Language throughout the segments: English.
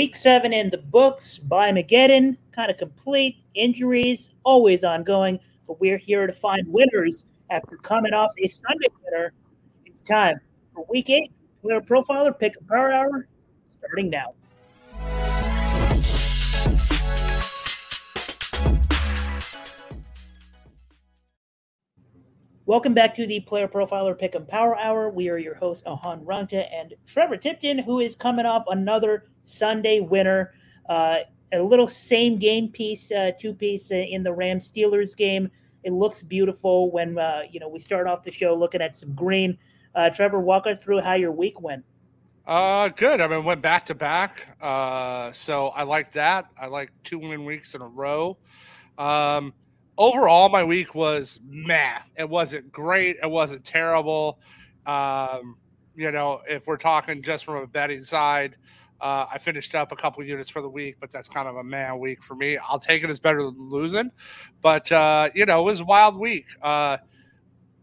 Week seven in the books by Mageddon, kind of complete. Injuries always ongoing, but we're here to find winners after coming off a Sunday winner. It's time for week eight. Player profiler pick a power hour starting now. Welcome back to the Player Profiler Pick'em Power Hour. We are your hosts, Ahaan Rungta and Trevor Tipton, who is coming off another Sunday winner. Uh, a little same game piece, uh, two piece uh, in the Rams Steelers game. It looks beautiful when uh, you know we start off the show looking at some green. Uh, Trevor, walk us through how your week went. Uh, good. I mean, went back to back. Uh, so I like that. I like two win weeks in a row. Um, overall, my week was meh. It wasn't great. It wasn't terrible. Um, you know, if we're talking just from a betting side, uh, I finished up a couple units for the week, but that's kind of a man week for me. I'll take it as better than losing, but uh, you know, it was a wild week. Uh,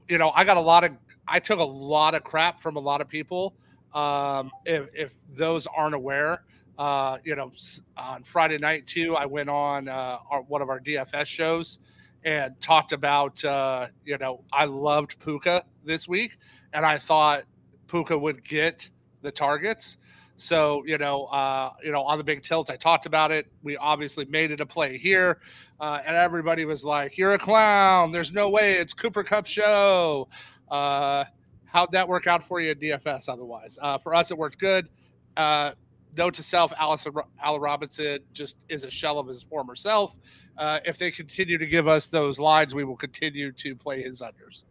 you know, I got a lot of, I took a lot of crap from a lot of people. Um, if, if those aren't aware, uh, you know, on Friday night too, I went on uh, our, one of our DFS shows and talked about, uh, you know, I loved Puka this week, and I thought Puka would get the targets. So you know, uh, you know, on the big tilt, I talked about it. We obviously made it a play here, uh, and everybody was like, "You're a clown. There's no way it's Cooper Kupp show." Uh, how'd that work out for you in DFS? Otherwise, uh, for us, it worked good. Uh, note to self: Allison, Allen Robinson just is a shell of his former self. Uh, if they continue to give us those lines, we will continue to play his unders.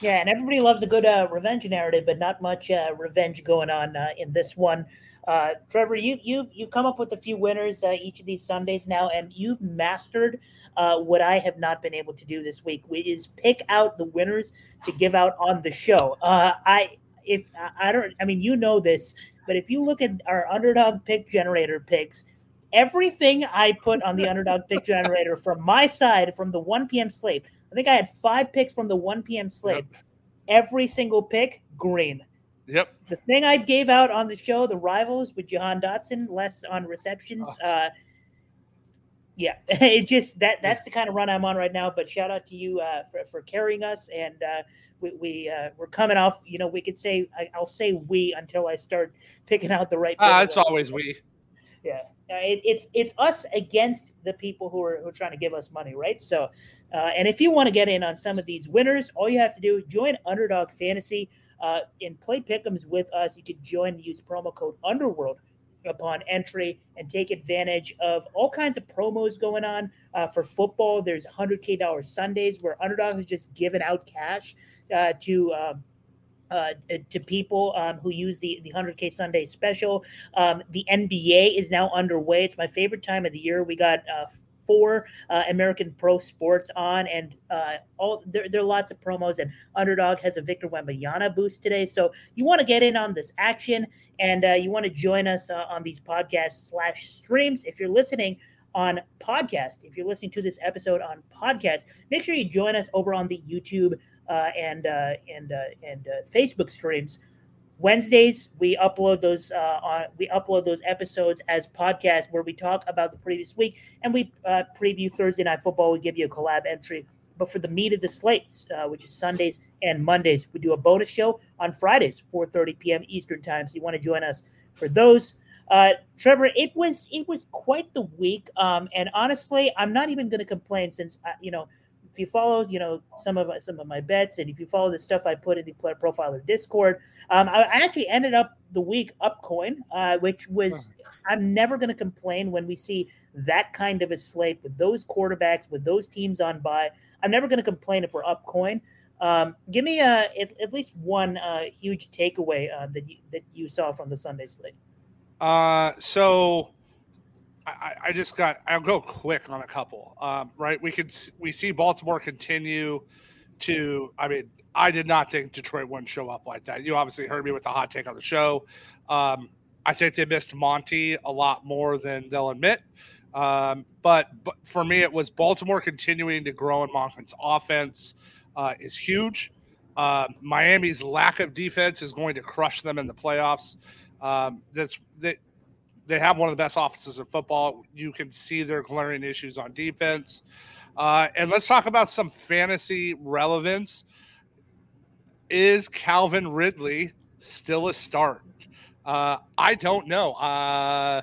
Yeah, and everybody loves a good uh, revenge narrative, but not much uh, revenge going on uh, in this one. Uh, Trevor, you you you've come up with a few winners uh, each of these Sundays now, and you've mastered uh, what I have not been able to do this week, which is pick out the winners to give out on the show. I if I don't, I mean you know this, but if you look at our underdog pick generator picks, everything I put on the underdog pick generator from my side from the 1 p.m. slate I think I had five picks from the 1 p.m. slate. Yep. Every single pick, green. Yep. The thing I gave out on the show, the rivals with Jahan Dotson, less on receptions. Oh. Uh, yeah, it just that that's the kind of run I'm on right now. But shout out to you uh, for, for carrying us, and uh, we, we uh, we're coming off. You know, we could say I, will say we until I start picking out the right. Ah, it's always we. Yeah, uh, it, it's it's us against the people who are who are trying to give us money, right? So, uh, and if you want to get in on some of these winners, all you have to do is join Underdog Fantasy uh, and play Pick'ems with us. You can join, and use promo code Underworld upon entry and take advantage of all kinds of promos going on uh, for football. There's 100k dollar Sundays where Underdog is just giving out cash uh, to. Um, uh, to people um, who use the, the 100K Sunday special. Um, the NBA is now underway. It's my favorite time of the year. We got uh, four uh, American Pro Sports on, and uh, all there, there are lots of promos. And Underdog has a Victor Wembanyama boost today, so you want to get in on this action, and uh, you want to join us uh, on these podcasts slash streams. If you're listening on podcast, if you're listening to this episode on podcast, make sure you join us over on the YouTube uh, and uh, and uh, and Facebook streams. Wednesdays we upload those uh, on we upload those episodes as podcasts where we talk about the previous week and we uh, preview Thursday night football. We give you a collab entry, but for the meat of the slates, uh, which is Sundays and Mondays, we do a bonus show on Fridays, 4:30 p.m. Eastern time. So you want to join us for those. Trevor, it was it was quite the week, um, and honestly, I'm not even going to complain since you know if you follow, you know, some of some of my bets, and if you follow the stuff I put in the Player Profiler Discord, um, I, I, actually ended up the week up coin, uh, which was I'm never going to complain when we see that kind of a slate with those quarterbacks, with those teams on by. I'm never going to complain if we're up coin. Um, give me a, at, at least one uh, huge takeaway uh, that you, that you saw from the Sunday slate. Uh, so I, I, just got. I'll go quick on a couple. Um, right, we could we see Baltimore continue to. I mean, I did not think Detroit wouldn't show up like that. You obviously heard me with the hot take on the show. Um, I think they missed Monty a lot more than they'll admit. Um, but, but for me, it was Baltimore continuing to grow in Monken's offense uh, is huge. Uh, Miami's lack of defense is going to crush them in the playoffs. Um, that's that they have one of the best offenses in football. You can see their glaring issues on defense. Uh, and let's talk about some fantasy relevance. Is Calvin Ridley still a start? Uh, I don't know. Uh,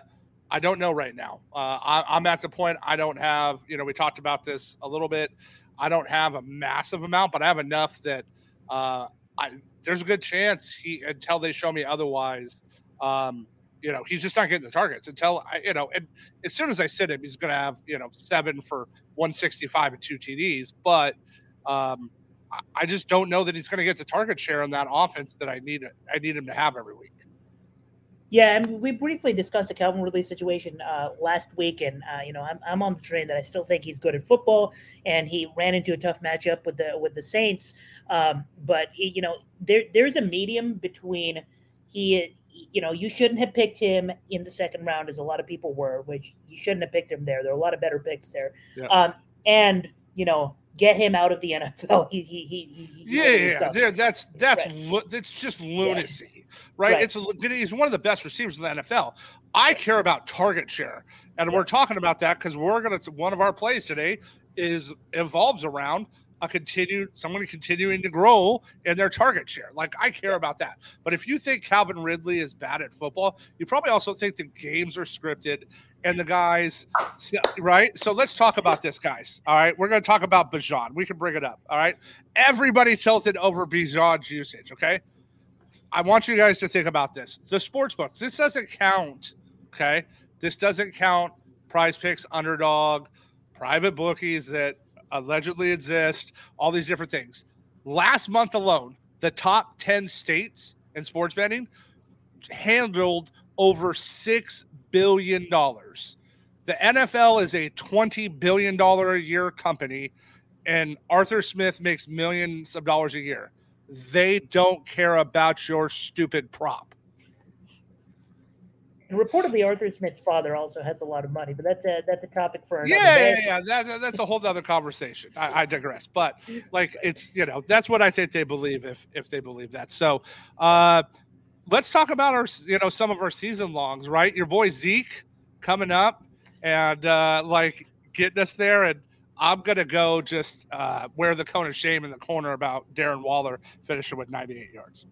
I don't know right now. Uh, I, am at the point I don't have, you know, we talked about this a little bit. I don't have a massive amount, but I have enough that uh, I, there's a good chance he, until they show me otherwise, um, you know, he's just not getting the targets until I, you know, and as soon as I sit him, he's going to have, you know, seven for 165 and two TDs. But um, I just don't know that he's going to get the target share on that offense that I need. I need him to have every week. Yeah, and we briefly discussed the Calvin Ridley situation uh, last week, and uh, you know I'm, I'm on the train that I still think he's good at football, and he ran into a tough matchup with the with the Saints. Um, but you know there there's a medium between he you know, you shouldn't have picked him in the second round, as a lot of people were, which you shouldn't have picked him there. There are a lot of better picks there. Yeah. Um, and you know, get him out of the NFL. He, he, he, he yeah, yeah, that's that's right. that's just lunacy, yeah. right? right? It's he's one of the best receivers in the NFL. I care about target share, and yeah. we're talking about that because we're gonna one of our plays today is evolves around a continued someone continuing to grow in their target share. Like I care about that. But if you think Calvin Ridley is bad at football, you probably also think the games are scripted and the guys right. So let's talk about this, guys. All right, we're going to talk about Bijan. We can bring it up. All right, everybody tilted over Bijan's usage. Okay, I want you guys to think about this. The sports books. This doesn't count. Okay, this doesn't count. Prize Picks, underdog, private bookies that allegedly exist, all these different things. Last month alone, the top 10 states in sports betting handled over $6 billion. The NFL is a $20 billion a year company, and Arthur Smith makes millions of dollars a year. They don't care about your stupid prop. And reportedly, Arthur Smith's father also has a lot of money, but that's a that's a topic for another yeah, day. yeah, yeah. That, that's a whole other conversation. I, I, digress, but like it's you know that's what I think they believe if if they believe that. So, uh, let's talk about our you know some of our season longs. Right, your boy Zeke coming up and uh, like getting us there, and I'm gonna go just uh, wear the cone of shame in the corner about Darren Waller finishing with 98 yards.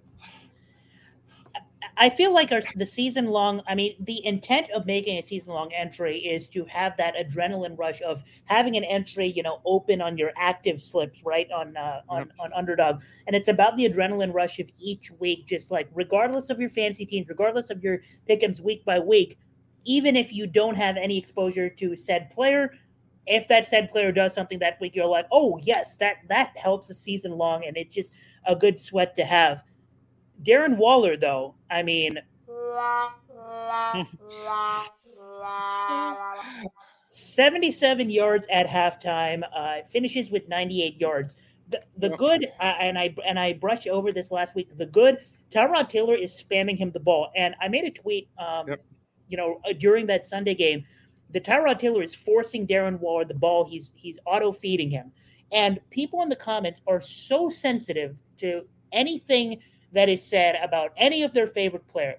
I feel like our, the season long, I mean, the intent of making a season long entry is to have that adrenaline rush of having an entry, you know, open on your active slips, right? On, uh, on, on underdog. And it's about the adrenaline rush of each week, just like regardless of your fantasy teams, regardless of your pickums week by week, even if you don't have any exposure to said player, if that said player does something that week, you're like, oh yes, that that helps a season long, and it's just a good sweat to have. Darren Waller, though, I mean, seventy-seven yards at halftime, uh, finishes with ninety-eight yards. The, the good, uh, and I and I brush over this last week. The good, Tyrod Taylor is spamming him the ball, and I made a tweet, um, yep. you know, uh, during that Sunday game. The Tyrod Taylor is forcing Darren Waller the ball. He's he's auto feeding him, and people in the comments are so sensitive to anything that is said about any of their favorite player.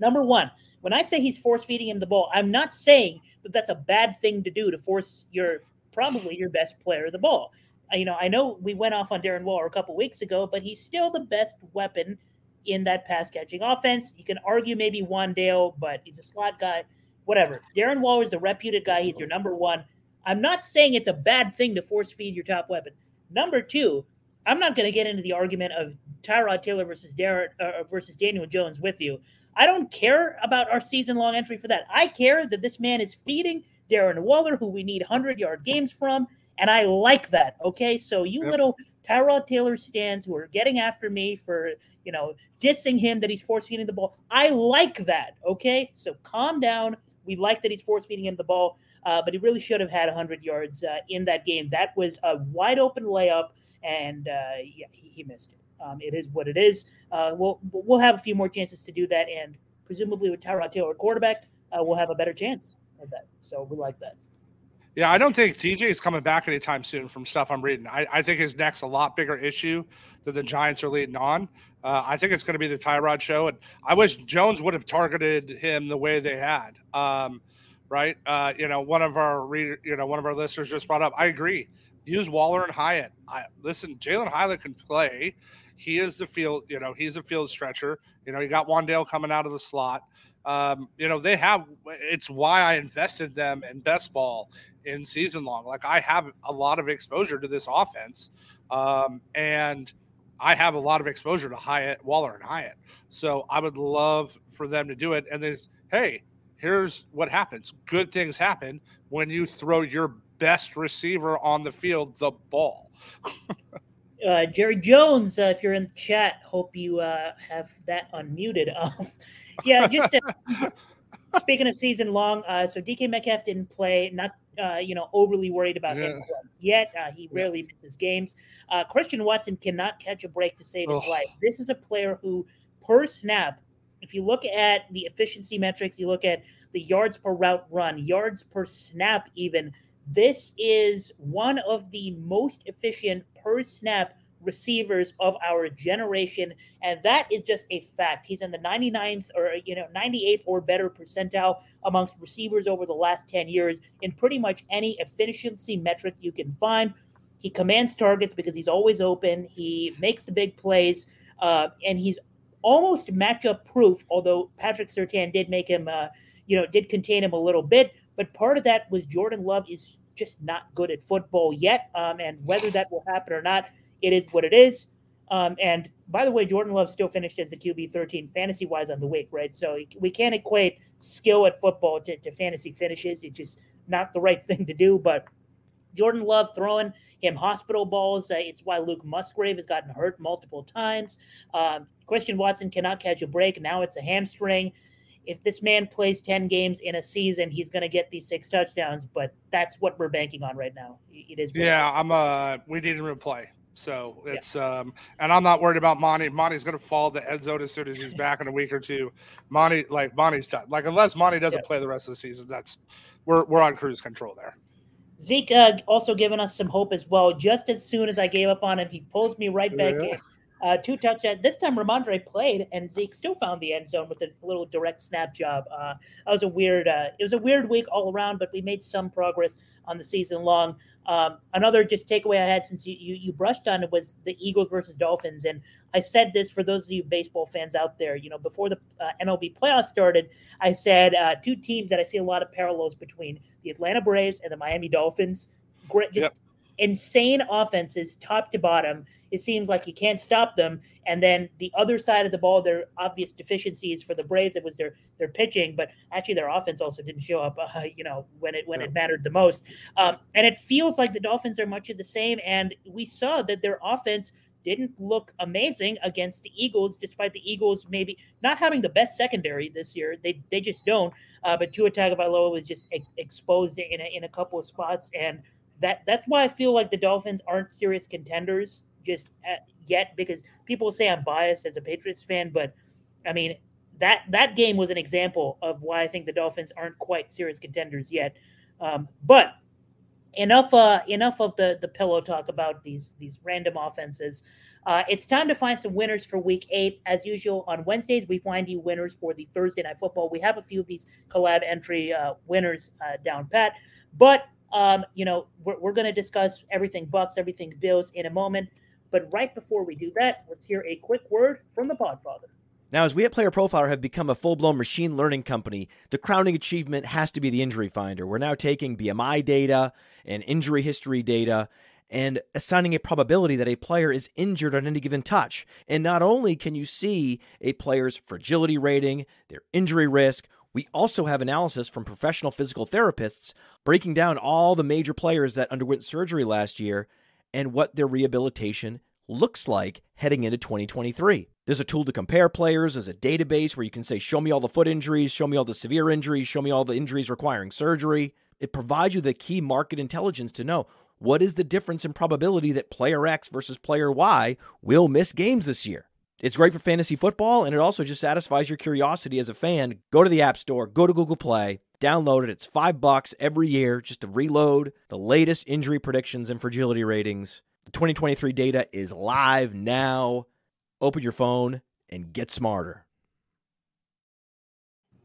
Number one, when I say he's force feeding him the ball, I'm not saying that that's a bad thing to do to force your probably your best player the ball. You know, I know we went off on Darren Waller a couple weeks ago, but he's still the best weapon in that pass catching offense. You can argue maybe Wan'Dale, but he's a slot guy. Whatever. Darren Waller is the reputed guy. He's your number one. I'm not saying it's a bad thing to force feed your top weapon. Number two, I'm not going to get into the argument of Tyrod Taylor versus Darren uh, versus Daniel Jones with you. I don't care about our season long entry for that. I care that this man is feeding Darren Waller, who we need 100 yard games from. And I like that. Okay. So, you yep. little Tyrod Taylor stands who are getting after me for, you know, dissing him that he's force feeding the ball. I like that. Okay. So, calm down. We like that he's force feeding him the ball, uh, but he really should have had 100 yards uh, in that game. That was a wide open layup and uh, yeah, he, he, missed it. Um, it is what it is. Uh, we'll we'll have a few more chances to do that, and presumably with Tyrod Taylor quarterback, uh, we'll have a better chance of that. So we like that. Yeah, I don't think DJ is coming back anytime soon from stuff I'm reading. I, I think his neck's a lot bigger issue that the Giants are leading on. Uh, I think it's going to be the Tyrod show. And I wish Jones would have targeted him the way they had. Um, right? Uh, you know, one of our reader, you know, one of our listeners just brought up. I agree. Use Waller and Hyatt. I listen. Jalin Hyatt can play. He is the field. You know, he's a field stretcher. You know, you got Wan'Dale coming out of the slot. Um, you know, they have. It's why I invested them in best ball in season long. Like I have a lot of exposure to this offense, um, and I have a lot of exposure to Hyatt, Waller, and Hyatt. So I would love for them to do it. And there's, hey, here's what happens. Good things happen when you throw your best receiver on the field the ball. uh, Jerry Jones, uh, if you're in the chat, hope you uh, have that unmuted. Um, yeah, just speaking of season long, uh, so DK Metcalf didn't play. Not uh, you know overly worried about yeah. him yet. Uh, he rarely yeah. misses games. Uh, Christian Watson cannot catch a break to save his life. This is a player who, per snap, if you look at the efficiency metrics, you look at the yards per route run, yards per snap, even. This is one of the most efficient per snap receivers of our generation and that is just a fact. He's in the 99th or you know 98th or better percentile amongst receivers over the last 10 years in pretty much any efficiency metric you can find. He commands targets because he's always open. He makes the big plays uh, and he's almost matchup proof although patrick Surtain did make him uh, you know did contain him a little bit but part of that was jordan love is just not good at football yet um, and whether that will happen or not it is what it is. Um, and by the way, Jordan Love still finished as the QB 13 fantasy wise on the week, right? So we can't equate skill at football to, to fantasy finishes. It's just not the right thing to do. But Jordan Love throwing him hospital balls. Uh, it's why Luke Musgrave has gotten hurt multiple times. Um, Christian Watson cannot catch a break. Now it's a hamstring. If this man plays 10 games in a season, he's going to get these six touchdowns. But that's what we're banking on right now. It is. Yeah, I'm. Uh, we need him to play. So it's yeah. um, and I'm not worried about Monty. Monty's going to fall the end zone as soon as he's back in a week or two. Monty, like Monty's done. Like unless Monty doesn't yeah. play the rest of the season, that's we're we're on cruise control there. Zeke uh, also giving us some hope as well. Just as soon as I gave up on him, he pulls me right back yeah. in. Uh, two touchdowns. This time Rhamondre played, and Zeke still found the end zone with a little direct snap job. Uh, that was a weird. Uh, it was a weird week all around, but we made some progress on the season long. Um, another just takeaway I had since you, you, you brushed on it was the Eagles versus Dolphins, and I said this for those of you baseball fans out there. You know, before the uh, MLB playoffs started, I said uh, two teams that I see a lot of parallels between the Atlanta Braves and the Miami Dolphins. Great, just. Yep insane offenses top to bottom. It seems like you can't stop them. And then the other side of the ball, their obvious deficiencies for the Braves, it was their their pitching, but actually their offense also didn't show up. Uh, you know when it when yeah. it mattered the most. Um, and it feels like the Dolphins are much of the same. And we saw that their offense didn't look amazing against the Eagles, despite the Eagles maybe not having the best secondary this year. They they just don't. Uh, but Tua Tagovailoa was just ex- exposed in a, in a couple of spots, and that that's why I feel like the Dolphins aren't serious contenders just at, yet because people say I'm biased as a Patriots fan, but I mean that that game was an example of why I think the Dolphins aren't quite serious contenders yet. Um, but enough uh, enough of the the pillow talk about these these random offenses. Uh, it's time to find some winners for Week Eight. As usual, on Wednesdays we find you winners for the Thursday Night Football. We have a few of these collab entry uh, winners uh, down pat, but um, you know, we're, we're going to discuss everything Bucks, everything Bills in a moment. But right before we do that, let's hear a quick word from the Podfather. Now, as we at Player Profiler have become a full blown machine learning company, the crowning achievement has to be the injury finder. We're now taking BMI data and injury history data and assigning a probability that a player is injured on any given touch. And not only can you see a player's fragility rating, their injury risk, we also have analysis from professional physical therapists breaking down all the major players that underwent surgery last year and what their rehabilitation looks like heading into 2023. There's a tool to compare players, there's a database where you can say, Show me all the foot injuries, show me all the severe injuries, show me all the injuries requiring surgery. It provides you the key market intelligence to know what is the difference in probability that player X versus player Y will miss games this year. It's great for fantasy football, and it also just satisfies your curiosity as a fan. Go to the App Store, go to Google Play, Download it. It's five bucks every year just to reload the latest injury predictions and fragility ratings. The 2023 data is live now. Open your phone and get smarter.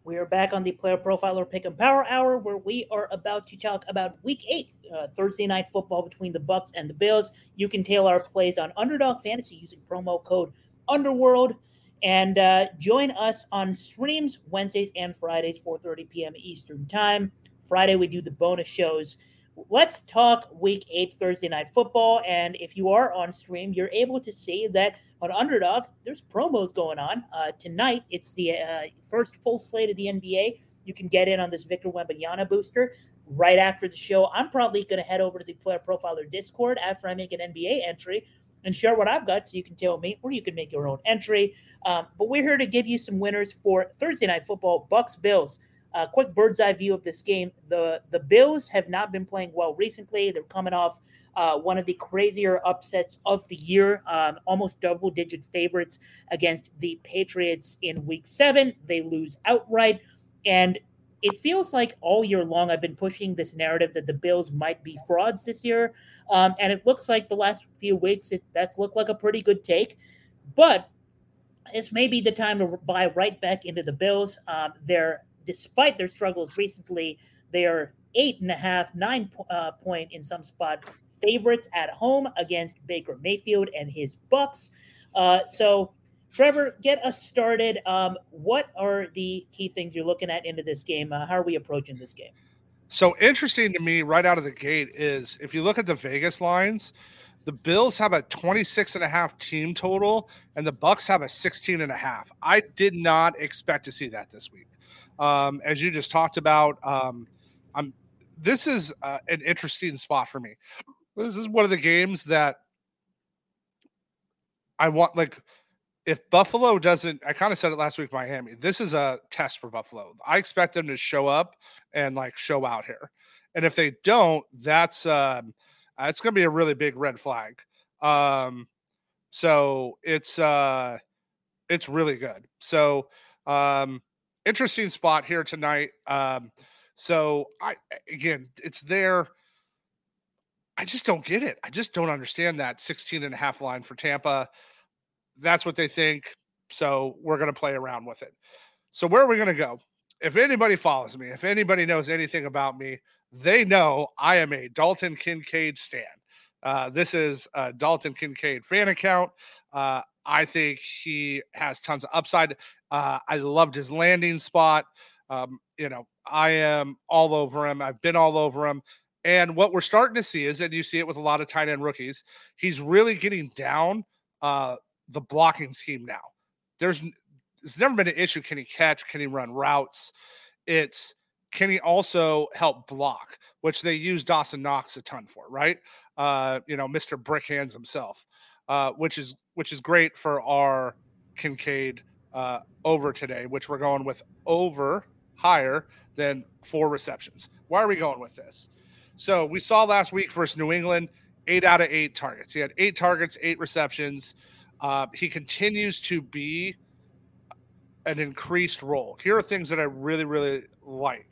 We are back on the Player Profiler Pick and Power Hour, where we are about to talk about Week Eight, uh, Thursday night football between the Bucks and the Bills. You can tailor our plays on Underdog Fantasy using promo code Underworld, and uh, join us on streams Wednesdays and Fridays, 4:30 p.m. Eastern Time. Friday we do the bonus shows let's talk week eight Thursday night football. And if you are on stream, you're able to see that on Underdog, there's promos going on. Uh, tonight, it's the uh, first full slate of the NBA. You can get in on this Victor Wembanyama booster right after the show. I'm probably going to head over to the Player Profiler Discord after I make an NBA entry and share what I've got so you can tell me, or you can make your own entry. Um, but we're here to give you some winners for Thursday night football Bucks Bills. A uh, quick bird's eye view of this game. The the Bills have not been playing well recently. They're coming off uh, one of the crazier upsets of the year, um, almost double digit favorites against the Patriots in week seven. They lose outright. And it feels like all year long I've been pushing this narrative that the Bills might be frauds this year. Um, and it looks like the last few weeks, it, that's looked like a pretty good take. But this may be the time to buy right back into the Bills. Um, they're despite their struggles recently, they are eight and a half, nine uh, point in some spot favorites at home against Baker Mayfield and his Bucks. Uh, so, Trevor, get us started. Um, what are the key things you're looking at into this game? Uh, how are we approaching this game? So interesting to me right out of the gate is if you look at the Vegas lines, the Bills have a 26 and a half team total and the Bucks have a 16 and a half. I did not expect to see that this week um, as you just talked about. Um, I'm this is uh, an interesting spot for me. This is one of the games that I want. Like, if Buffalo doesn't, I kind of said it last week, Miami. This is a test for Buffalo. I expect them to show up and like show out here, and if they don't, that's um, it's going to be a really big red flag. Um, so it's uh, it's really good. So um, interesting spot here tonight. Um, so I again, it's there. I just don't get it. I just don't understand that 16 and a half line for Tampa. That's what they think. So we're going to play around with it. So where are we going to go? If anybody follows me, if anybody knows anything about me, they know I am a Dalton Kincaid stan. Uh, this is a Dalton Kincaid fan account. Uh, I think he has tons of upside. Uh, I loved his landing spot. Um, you know, I am all over him. I've been all over him. And what we're starting to see is, and you see it with a lot of tight end rookies, he's really getting down uh, the blocking scheme now. There's there's never been an issue. Can he catch? Can he run routes? It's can he also help block, which they use Dawson Knox a ton for, right? Uh, you know, Mr. Brick Hands himself, uh, which is which is great for our Kincaid uh, over today, which we're going with over higher than four receptions. Why are we going with this? So we saw last week versus New England, eight out of eight targets. He had eight targets, eight receptions. Uh, he continues to be an increased role. Here are things that I really, really like.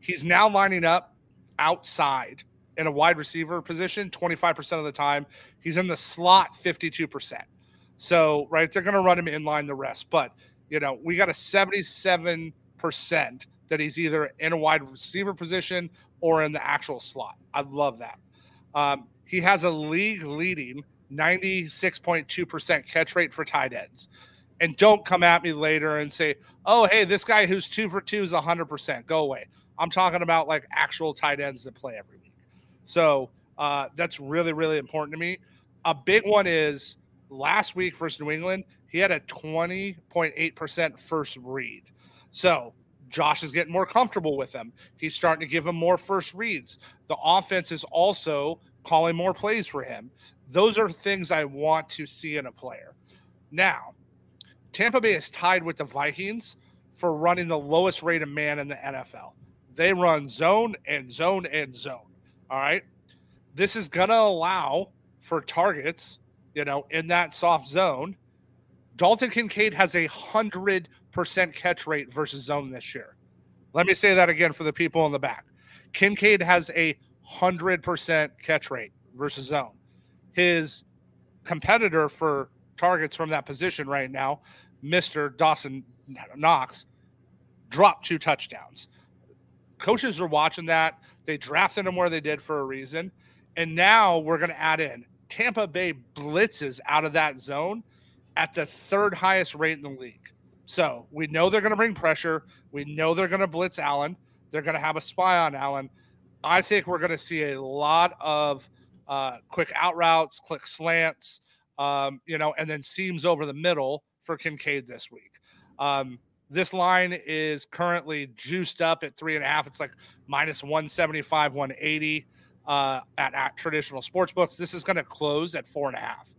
He's now lining up outside in a wide receiver position 25% of the time. He's in the slot 52%. So, right, they're going to run him in line the rest. But, you know, we got a 77% that he's either in a wide receiver position or in the actual slot. I love that. Um, he has a league leading 96.2% catch rate for tight ends. And don't come at me later and say, oh, hey, this guy who's two for two is 100%. Go away. I'm talking about like actual tight ends that play every week. So uh, that's really, really important to me. A big one is last week versus New England, he had a 20.8% first read. So Josh is getting more comfortable with him. He's starting to give him more first reads. The offense is also calling more plays for him. Those are things I want to see in a player. Now, Tampa Bay is tied with the Vikings for running the lowest rate of man in the NFL. They run zone and zone and zone. All right. This is going to allow for targets you know, in that soft zone. Dalton Kincaid has a hundred percent catch rate versus zone this year. Let me say that again for the people in the back. Kincaid has a 100% catch rate versus zone. His competitor for targets from that position right now, Mr. Dawson Knox, dropped two touchdowns. Coaches are watching that. They drafted him where they did for a reason. And now we're going to add in Tampa Bay blitzes out of that zone at the third highest rate in the league. So we know they're going to bring pressure. We know they're going to blitz Allen. They're going to have a spy on Allen. I think we're going to see a lot of uh, quick out routes, quick slants, um, you know, and then seams over the middle for Kincaid this week. Um, this line is currently juiced up at three and a half. It's like minus 175, 180 uh, at, at traditional sports books. This is going to close at four and a half.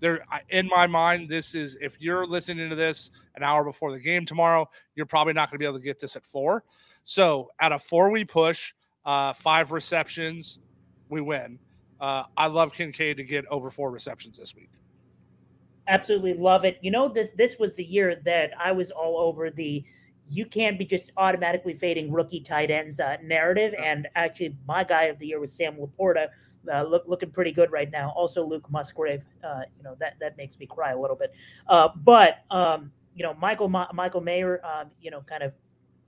There, in my mind, this is if you're listening to this an hour before the game tomorrow, you're probably not going to be able to get this at four. So at a four we push, uh, five receptions, we win. Uh, I love Kincaid to get over four receptions this week. Absolutely love it. You know this this was the year that I was all over the you can't be just automatically fading rookie tight ends uh, narrative. And actually, my guy of the year was Sam LaPorta, uh, look, looking pretty good right now. Also, Luke Musgrave. Uh, you know that that makes me cry a little bit. Uh, but um, you know, Michael Ma- Michael Mayer. Um, you know, kind of.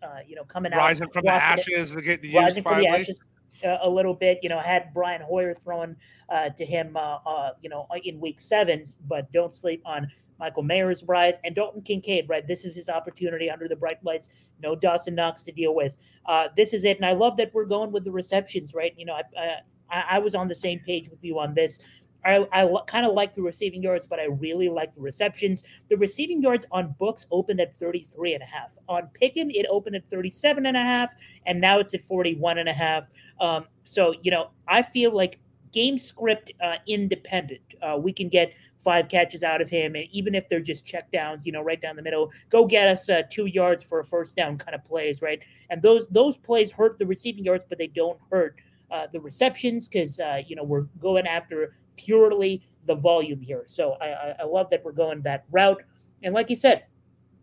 Uh, you know, coming out rising from the ashes, getting rising from the ashes a little bit. You know, had Brian Hoyer thrown uh, to him, uh, uh, you know, in week seven, but don't sleep on Michael Mayer's rise and Dalton Kincaid, right? This is his opportunity under the bright lights. No Dawson Knox to deal with. Uh, this is it. And I love that we're going with the receptions, right? You know, I, I, I was on the same page with you on this. I, I kind of like the receiving yards, but I really like the receptions. The receiving yards on books opened at 33 and a half. On Pick'em, it opened at 37 and a half, and now it's at 41 and a half. Um, so, you know, I feel like game script uh, independent. Uh, we can get five catches out of him, and even if they're just check downs, you know, right down the middle, go get us uh, two yards for a first down kind of plays, right? And those those plays hurt the receiving yards, but they don't hurt uh, the receptions because uh, you know we're going after purely the volume here. So I, I, love that we're going that route. And like you said,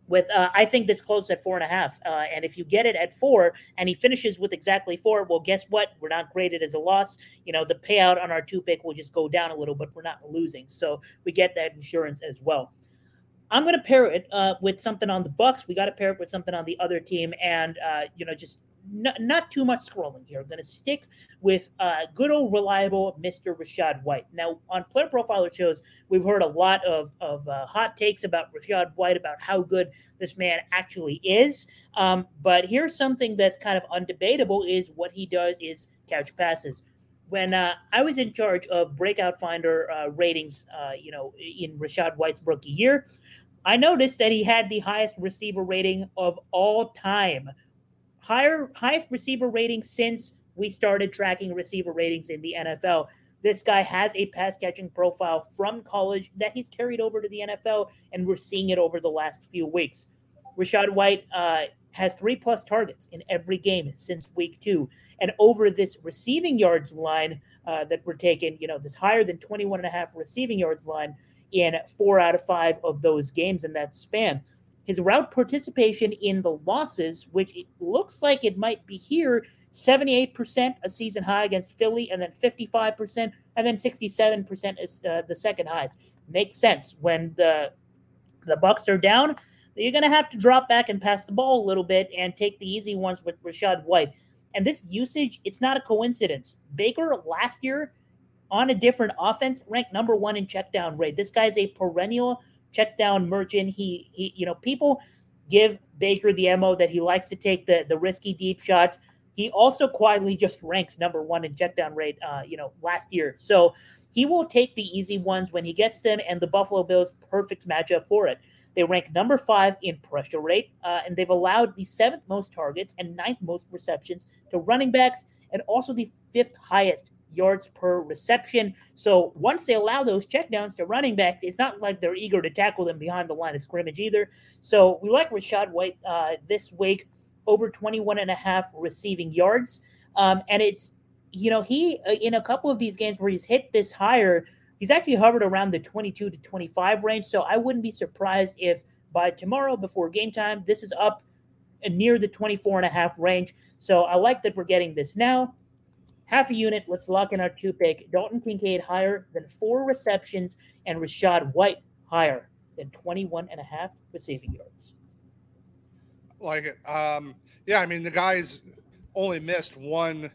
with uh, I think this closes at four and a half. Uh, and if you get it at four and he finishes with exactly four, well, guess what? We're not graded as a loss. You know, the payout on our two pick will just go down a little, but we're not losing. So we get that insurance as well. I'm going to pair it uh, with something on the Bucks. We got to pair it with something on the other team, and uh, you know, just not, not too much scrolling here. I'm going to stick with uh, good old reliable Mr. Rachaad White. Now, on Player Profiler shows, we've heard a lot of, of uh, hot takes about Rachaad White, about how good this man actually is. Um, but here's something that's kind of undebatable is what he does is catch passes. When uh, I was in charge of Breakout Finder uh, ratings, uh, you know, in Rachaad White's rookie year, I noticed that he had the highest receiver rating of all time higher highest receiver rating since we started tracking receiver ratings in the NFL. This guy has a pass catching profile from college that he's carried over to the NFL, and we're seeing it over the last few weeks. Rachaad White uh, has three plus targets in every game since week two. And over this receiving yards line uh, that we're taking, you know, this higher than 21 and a half receiving yards line in four out of five of those games in that span his route participation in the losses, which it looks like it might be here, 78% a season high against Philly, and then 55%, and then 67% is uh, the second highest. Makes sense when the the Bucks are down. You're going to have to drop back and pass the ball a little bit and take the easy ones with Rachaad White. And this usage, it's not a coincidence. Baker last year on a different offense ranked number one in check down rate. This guy's a perennial check down merchant. He he you know people give Baker the mo that he likes to take the the risky deep shots. He also quietly just ranks number one in check down rate. Uh, you know last year, so he will take the easy ones when he gets them, and the Buffalo Bills perfect matchup for it. They rank number five in pressure rate, uh, and they've allowed the seventh most targets and ninth most receptions to running backs, and also the fifth highest yards per reception. So once they allow those checkdowns to running backs, it's not like they're eager to tackle them behind the line of scrimmage either. So we like Rachaad White uh, this week, over 21 and a half receiving yards. Um, and it's, you know, he, uh, in a couple of these games where he's hit this higher, he's actually hovered around the 22 to 25 range. So I wouldn't be surprised if by tomorrow before game time, this is up near the 24 and a half range. So I like that we're getting this now. Half a unit. Let's lock in our two pick. Dalton Kincaid higher than four receptions and Rachaad White higher than 21 and a half receiving yards. Like it. Um, yeah, I mean, the guy's only missed one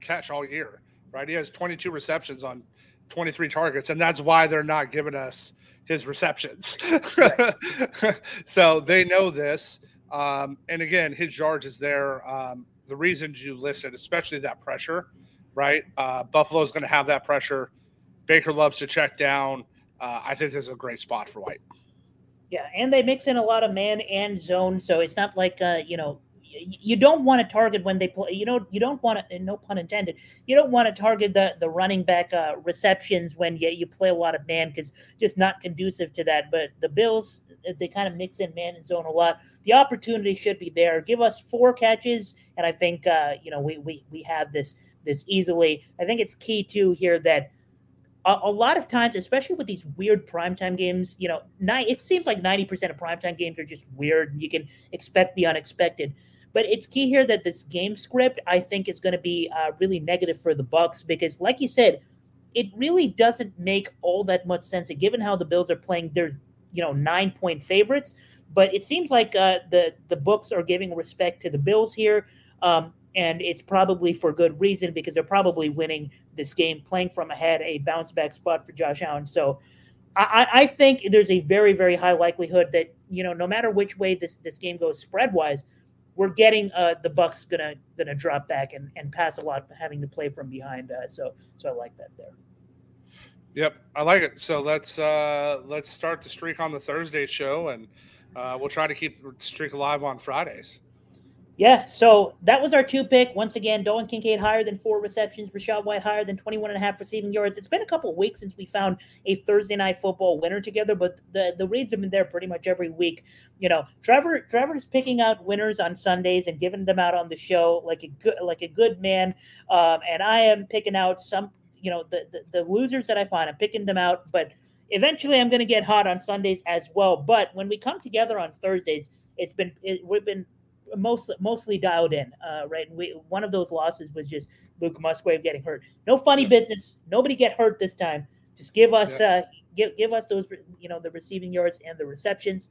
catch all year, right? He has 22 receptions on 23 targets, and that's why they're not giving us his receptions. so they know this. Um, and again, his yards is there. Um, the reasons you listed, especially that pressure, right? Uh, Buffalo's going to have that pressure. Baker loves to check down. Uh, I think this is a great spot for White. Yeah, and they mix in a lot of man and zone, so it's not like uh, you know you don't want to target when they play. You know, you don't want to. No pun intended. You don't want to target the the running back uh, receptions when you you play a lot of man because just not conducive to that. But the Bills they kind of mix in man and zone a lot. The opportunity should be there. Give us four catches, and I think uh, you know we we we have this this easily. I think it's key too here that a, lot of times, especially with these weird primetime games, you know, it seems like ninety percent of primetime games are just weird. You can expect the unexpected. But it's key here that this game script, I think, is going to be uh, really negative for the Bucks because, like you said, it really doesn't make all that much sense. Given how the Bills are playing, they're you know nine point favorites, but it seems like uh, the the books are giving respect to the Bills here. Um, and it's probably for good reason because they're probably winning this game, playing from ahead, a bounce back spot for Josh Allen. So I, I think there's a very, very high likelihood that you know no matter which way this this game goes spread wise, we're getting uh, the Bucks gonna gonna drop back and, and pass a lot, having to play from behind. Uh, so so I like that there. Yep, I like it. So let's uh, let's start the streak on the Thursday show, and uh, we'll try to keep the streak alive on Fridays. Yeah, so that was our two pick. Once again, Dalton Kincaid higher than four receptions, Rachaad White higher than 21 and a half receiving yards. It's been a couple of weeks since we found a Thursday night football winner together, but the, the reads have been there pretty much every week. You know, Trevor Trevor's picking out winners on Sundays and giving them out on the show like a good like a good man. Um, and I am picking out some, you know, the, the, the losers that I find. I'm picking them out, but eventually I'm going to get hot on Sundays as well. But when we come together on Thursdays, it's been it, we've been mostly mostly dialed in, uh, right? And we, one of those losses was just Luke Musgrave getting hurt. No funny business. Nobody get hurt this time. Just give us uh, give give us those you know the receiving yards and the receptions.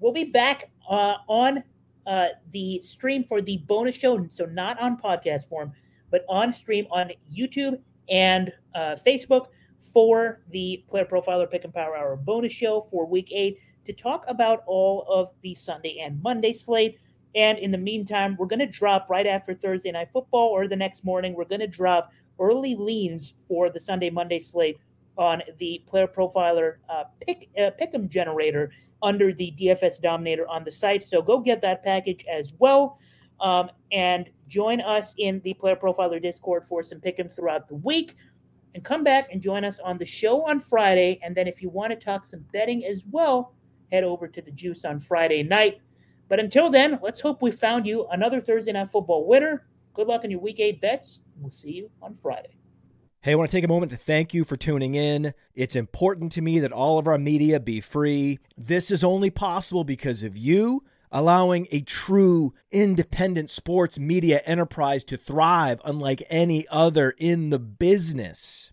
We'll be back uh, on uh, the stream for the bonus show, so not on podcast form, but on stream on YouTube and uh, Facebook for the Player Profiler Pick and Power Hour bonus show for Week Eight to talk about all of the Sunday and Monday slate. And in the meantime, we're going to drop right after Thursday Night Football or the next morning, we're going to drop early leans for the Sunday Monday slate on the player profiler uh, pick uh, pick'em generator under the DFS Dominator on the site. So go get that package as well, um, and join us in the player profiler Discord for some pick'em throughout the week. And come back and join us on the show on Friday. And then if you want to talk some betting as well, head over to the Juice on Friday night. But until then, let's hope we found you another Thursday Night Football winner. Good luck on your Week 8 bets. We'll see you on Friday. Hey, I want to take a moment to thank you for tuning in. It's important to me that all of our media be free. This is only possible because of you allowing a true independent sports media enterprise to thrive unlike any other in the business.